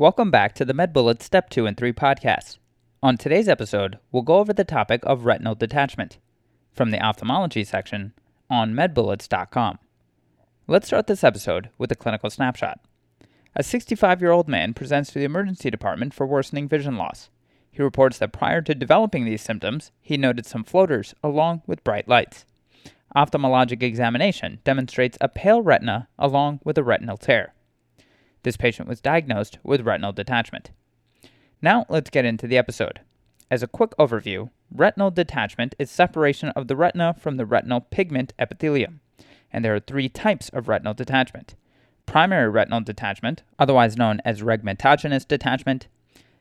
Welcome back to the MedBullets Step 2 and 3 podcast. On today's episode, we'll go over the topic of retinal detachment from the ophthalmology section on medbullets.com. Let's start this episode with a clinical snapshot. A 65 year old man presents to the emergency department for worsening vision loss. He reports that prior to developing these symptoms, he noted some floaters along with bright lights. Ophthalmologic examination demonstrates a pale retina along with a retinal tear. This patient was diagnosed with retinal detachment. Now let's get into the episode. As a quick overview, retinal detachment is separation of the retina from the retinal pigment epithelium, and there are three types of retinal detachment. Primary retinal detachment, otherwise known as rhegmatogenous detachment,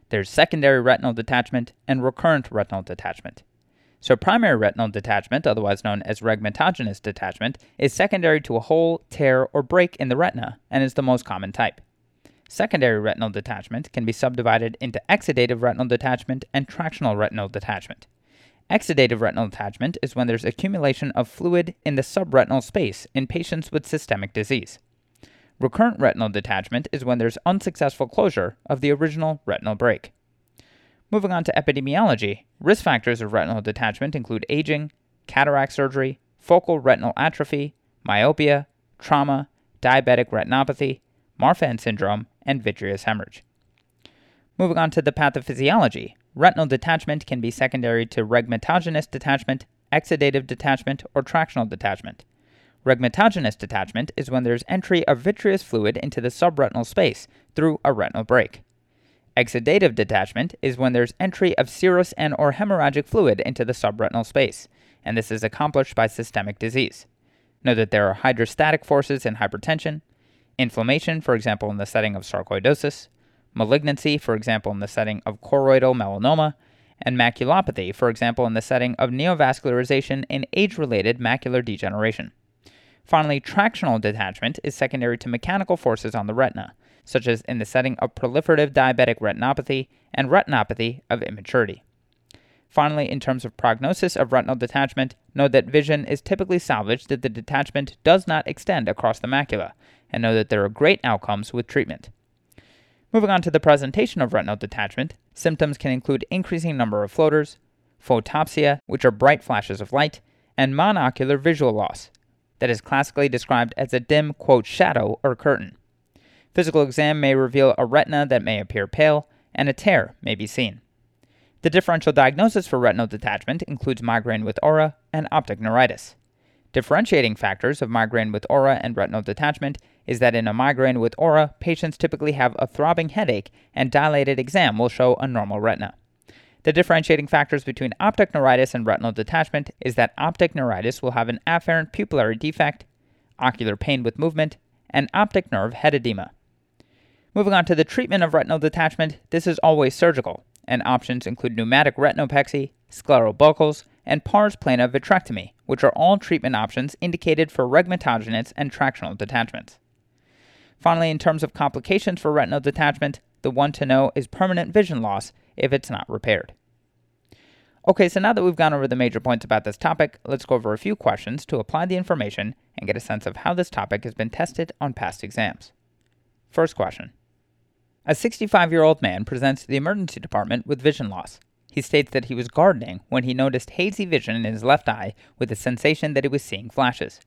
there's secondary retinal detachment, and recurrent retinal detachment. So, primary retinal detachment, otherwise known as rhegmatogenous detachment, is secondary to a hole, tear, or break in the retina and is the most common type. Secondary retinal detachment can be subdivided into exudative retinal detachment and tractional retinal detachment. Exudative retinal detachment is when there's accumulation of fluid in the subretinal space in patients with systemic disease. Recurrent retinal detachment is when there's unsuccessful closure of the original retinal break. Moving on to epidemiology, risk factors of retinal detachment include aging, cataract surgery, focal retinal atrophy, myopia, trauma, diabetic retinopathy, Marfan syndrome, and vitreous hemorrhage. Moving on to the pathophysiology, retinal detachment can be secondary to rhegmatogenous detachment, exudative detachment, or tractional detachment. Rhegmatogenous detachment is when there's entry of vitreous fluid into the subretinal space through a retinal break. Exudative detachment is when there's entry of serous and or hemorrhagic fluid into the subretinal space, and this is accomplished by systemic disease. Note that there are hydrostatic forces in hypertension, inflammation, for example, in the setting of sarcoidosis, malignancy, for example, in the setting of choroidal melanoma, and maculopathy, for example, in the setting of neovascularization in age related macular degeneration. Finally, tractional detachment is secondary to mechanical forces on the retina, such as in the setting of proliferative diabetic retinopathy and retinopathy of immaturity. Finally, in terms of prognosis of retinal detachment, note that vision is typically salvaged if the detachment does not extend across the macula, and know that there are great outcomes with treatment. Moving on to the presentation of retinal detachment, symptoms can include increasing number of floaters, photopsia, which are bright flashes of light, and monocular visual loss, that is classically described as a dim, quote, shadow or curtain. Physical exam may reveal a retina that may appear pale, and a tear may be seen. The differential diagnosis for retinal detachment includes migraine with aura and optic neuritis. Differentiating factors of migraine with aura and retinal detachment is that in a migraine with aura, patients typically have a throbbing headache and dilated exam will show a normal retina. The differentiating factors between optic neuritis and retinal detachment is that optic neuritis will have an afferent pupillary defect, ocular pain with movement, and optic nerve head edema. Moving on to the treatment of retinal detachment, this is always surgical, and options include pneumatic retinopexy, scleral sclerobuckles, and pars plana vitrectomy, which are all treatment options indicated for rhegmatogenous and tractional detachments. Finally, in terms of complications for retinal detachment, the one to know is permanent vision loss if it's not repaired. Okay, so now that we've gone over the major points about this topic, let's go over a few questions to apply the information and get a sense of how this topic has been tested on past exams. First question A 65 year old man presents to the emergency department with vision loss. He states that he was gardening when he noticed hazy vision in his left eye with the sensation that he was seeing flashes.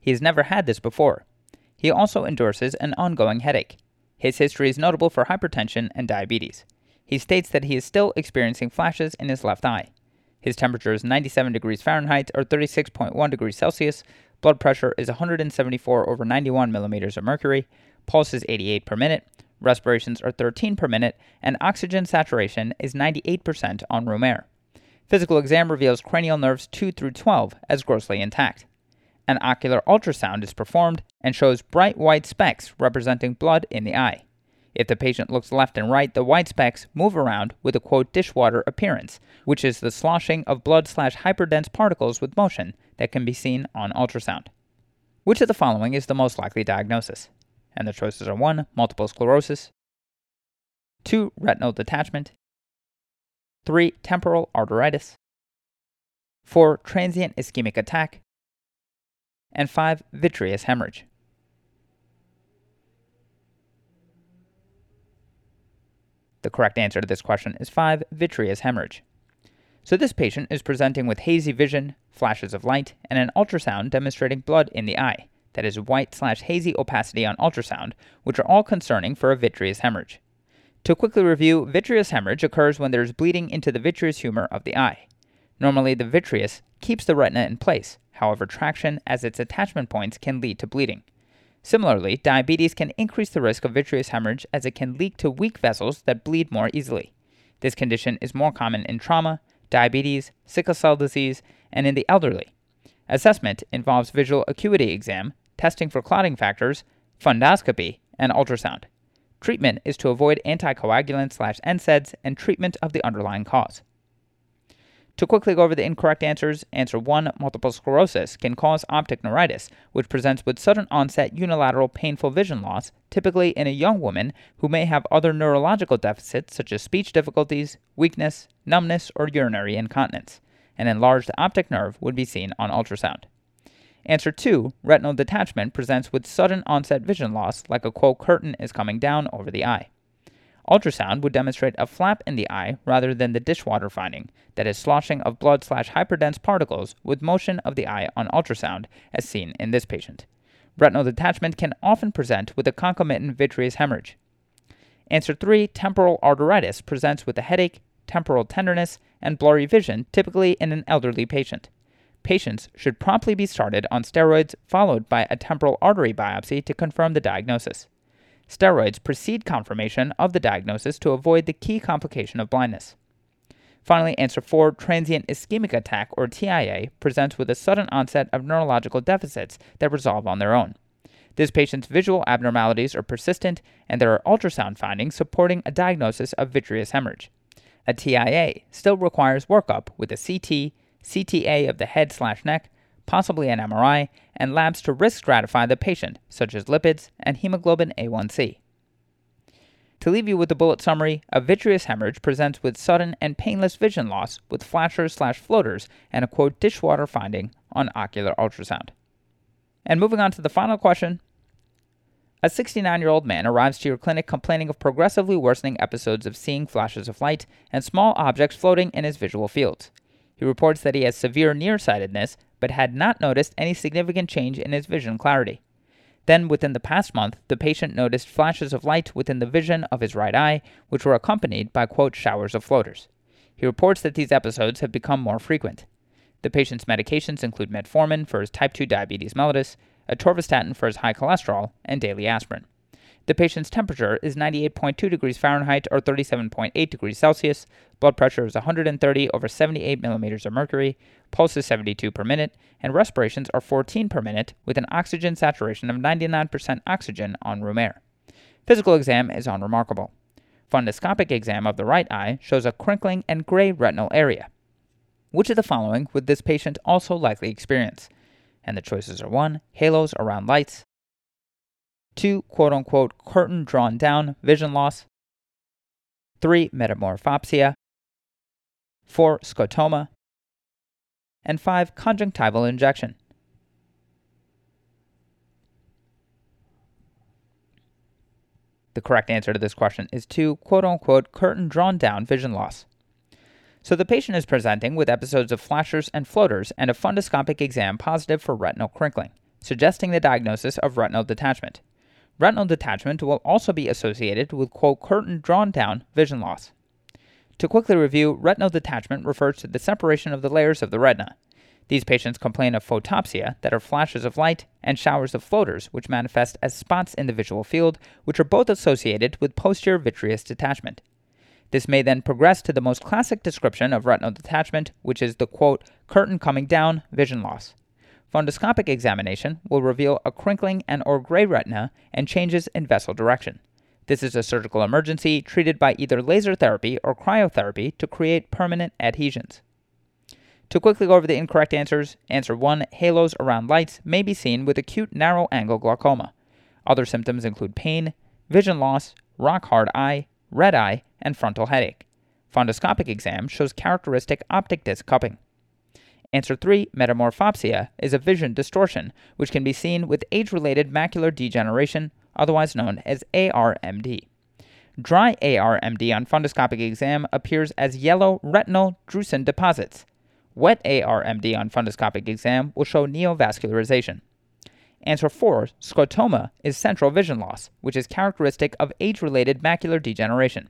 He has never had this before. He also endorses an ongoing headache. His history is notable for hypertension and diabetes. He states that he is still experiencing flashes in his left eye. His temperature is 97 degrees Fahrenheit or 36.1 degrees Celsius. Blood pressure is 174 over 91 millimeters of mercury. Pulse is 88 per minute. Respirations are 13 per minute, and oxygen saturation is 98% on room air. Physical exam reveals cranial nerves 2 through 12 as grossly intact. An ocular ultrasound is performed and shows bright white specks representing blood in the eye. If the patient looks left and right, the white specks move around with a quote dishwater appearance, which is the sloshing of blood slash hyperdense particles with motion that can be seen on ultrasound. Which of the following is the most likely diagnosis? And the choices are 1. Multiple sclerosis, 2. Retinal detachment, 3. Temporal arteritis, 4. Transient ischemic attack, and 5. Vitreous hemorrhage. The correct answer to this question is 5. Vitreous hemorrhage. So this patient is presenting with hazy vision, flashes of light, and an ultrasound demonstrating blood in the eye, that is white slash hazy opacity on ultrasound, which are all concerning for a vitreous hemorrhage. To quickly review, vitreous hemorrhage occurs when there is bleeding into the vitreous humor of the eye. Normally, the vitreous keeps the retina in place, however, traction as its attachment points can lead to bleeding. Similarly, diabetes can increase the risk of vitreous hemorrhage as it can leak to weak vessels that bleed more easily. This condition is more common in trauma, diabetes, sickle cell disease, and in the elderly. Assessment involves visual acuity exam, testing for clotting factors, fundoscopy, and ultrasound. Treatment is to avoid anticoagulants slash NSAIDs and treatment of the underlying cause. To quickly go over the incorrect answers, answer 1 multiple sclerosis can cause optic neuritis, which presents with sudden onset unilateral painful vision loss, typically in a young woman who may have other neurological deficits such as speech difficulties, weakness, numbness, or urinary incontinence. An enlarged optic nerve would be seen on ultrasound. Answer 2 retinal detachment presents with sudden onset vision loss, like a quote curtain is coming down over the eye. Ultrasound would demonstrate a flap in the eye rather than the dishwater finding, that is, sloshing of blood slash hyperdense particles with motion of the eye on ultrasound, as seen in this patient. Retinal detachment can often present with a concomitant vitreous hemorrhage. Answer 3 Temporal arteritis presents with a headache, temporal tenderness, and blurry vision, typically in an elderly patient. Patients should promptly be started on steroids, followed by a temporal artery biopsy to confirm the diagnosis. Steroids precede confirmation of the diagnosis to avoid the key complication of blindness. Finally, answer 4 transient ischemic attack, or TIA, presents with a sudden onset of neurological deficits that resolve on their own. This patient's visual abnormalities are persistent, and there are ultrasound findings supporting a diagnosis of vitreous hemorrhage. A TIA still requires workup with a CT, CTA of the head slash neck, possibly an MRI, and labs to risk stratify the patient, such as lipids and hemoglobin A1C. To leave you with a bullet summary, a vitreous hemorrhage presents with sudden and painless vision loss with flashers slash floaters and a quote dishwater finding on ocular ultrasound. And moving on to the final question. A 69 year old man arrives to your clinic complaining of progressively worsening episodes of seeing flashes of light and small objects floating in his visual fields. He reports that he has severe nearsightedness but had not noticed any significant change in his vision clarity. Then, within the past month, the patient noticed flashes of light within the vision of his right eye, which were accompanied by, quote, showers of floaters. He reports that these episodes have become more frequent. The patient's medications include metformin for his type 2 diabetes mellitus, atorvastatin for his high cholesterol, and daily aspirin. The patient's temperature is 98.2 degrees Fahrenheit or 37.8 degrees Celsius. Blood pressure is 130 over 78 millimeters of mercury. Pulse is 72 per minute, and respirations are 14 per minute with an oxygen saturation of 99% oxygen on room air. Physical exam is unremarkable. Fundoscopic exam of the right eye shows a crinkling and gray retinal area. Which of the following would this patient also likely experience? And the choices are 1. Halos around lights, two quote unquote curtain drawn down vision loss, three metamorphopsia, four scotoma, and five conjunctival injection. The correct answer to this question is two quote unquote curtain drawn down vision loss. So the patient is presenting with episodes of flashers and floaters and a fundoscopic exam positive for retinal crinkling, suggesting the diagnosis of retinal detachment. Retinal detachment will also be associated with, quote, curtain drawn down vision loss. To quickly review, retinal detachment refers to the separation of the layers of the retina. These patients complain of photopsia, that are flashes of light, and showers of floaters, which manifest as spots in the visual field, which are both associated with posterior vitreous detachment. This may then progress to the most classic description of retinal detachment, which is the quote, curtain coming down vision loss. Fundoscopic examination will reveal a crinkling and or gray retina and changes in vessel direction. This is a surgical emergency treated by either laser therapy or cryotherapy to create permanent adhesions. To quickly go over the incorrect answers, answer 1 halos around lights may be seen with acute narrow angle glaucoma. Other symptoms include pain, vision loss, rock hard eye, red eye, and frontal headache. Fundoscopic exam shows characteristic optic disc cupping. Answer 3, metamorphopsia, is a vision distortion, which can be seen with age related macular degeneration, otherwise known as ARMD. Dry ARMD on fundoscopic exam appears as yellow retinal drusen deposits. Wet ARMD on fundoscopic exam will show neovascularization. Answer 4. Scotoma is central vision loss, which is characteristic of age related macular degeneration.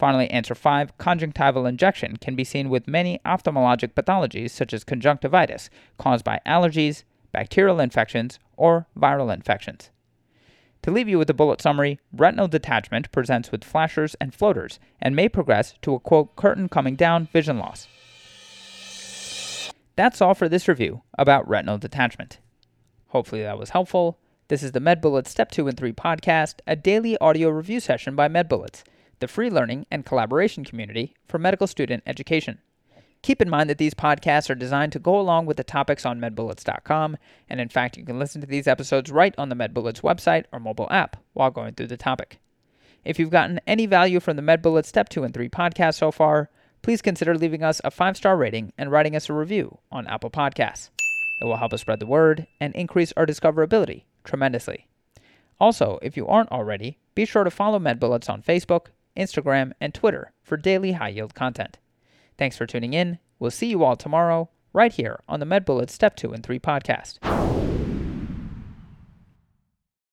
Finally, answer 5. Conjunctival injection can be seen with many ophthalmologic pathologies such as conjunctivitis caused by allergies, bacterial infections, or viral infections. To leave you with a bullet summary, retinal detachment presents with flashers and floaters and may progress to a quote curtain coming down vision loss. That's all for this review about retinal detachment. Hopefully that was helpful. This is the MedBullets Step 2 and 3 podcast, a daily audio review session by MedBullets, the free learning and collaboration community for medical student education. Keep in mind that these podcasts are designed to go along with the topics on medbullets.com, and in fact, you can listen to these episodes right on the MedBullets website or mobile app while going through the topic. If you've gotten any value from the MedBullets Step 2 and 3 podcast so far, please consider leaving us a five star rating and writing us a review on Apple Podcasts. It will help us spread the word and increase our discoverability tremendously. Also, if you aren't already, be sure to follow MedBullets on Facebook, Instagram, and Twitter for daily high yield content. Thanks for tuning in. We'll see you all tomorrow, right here on the MedBullets Step 2 and 3 podcast.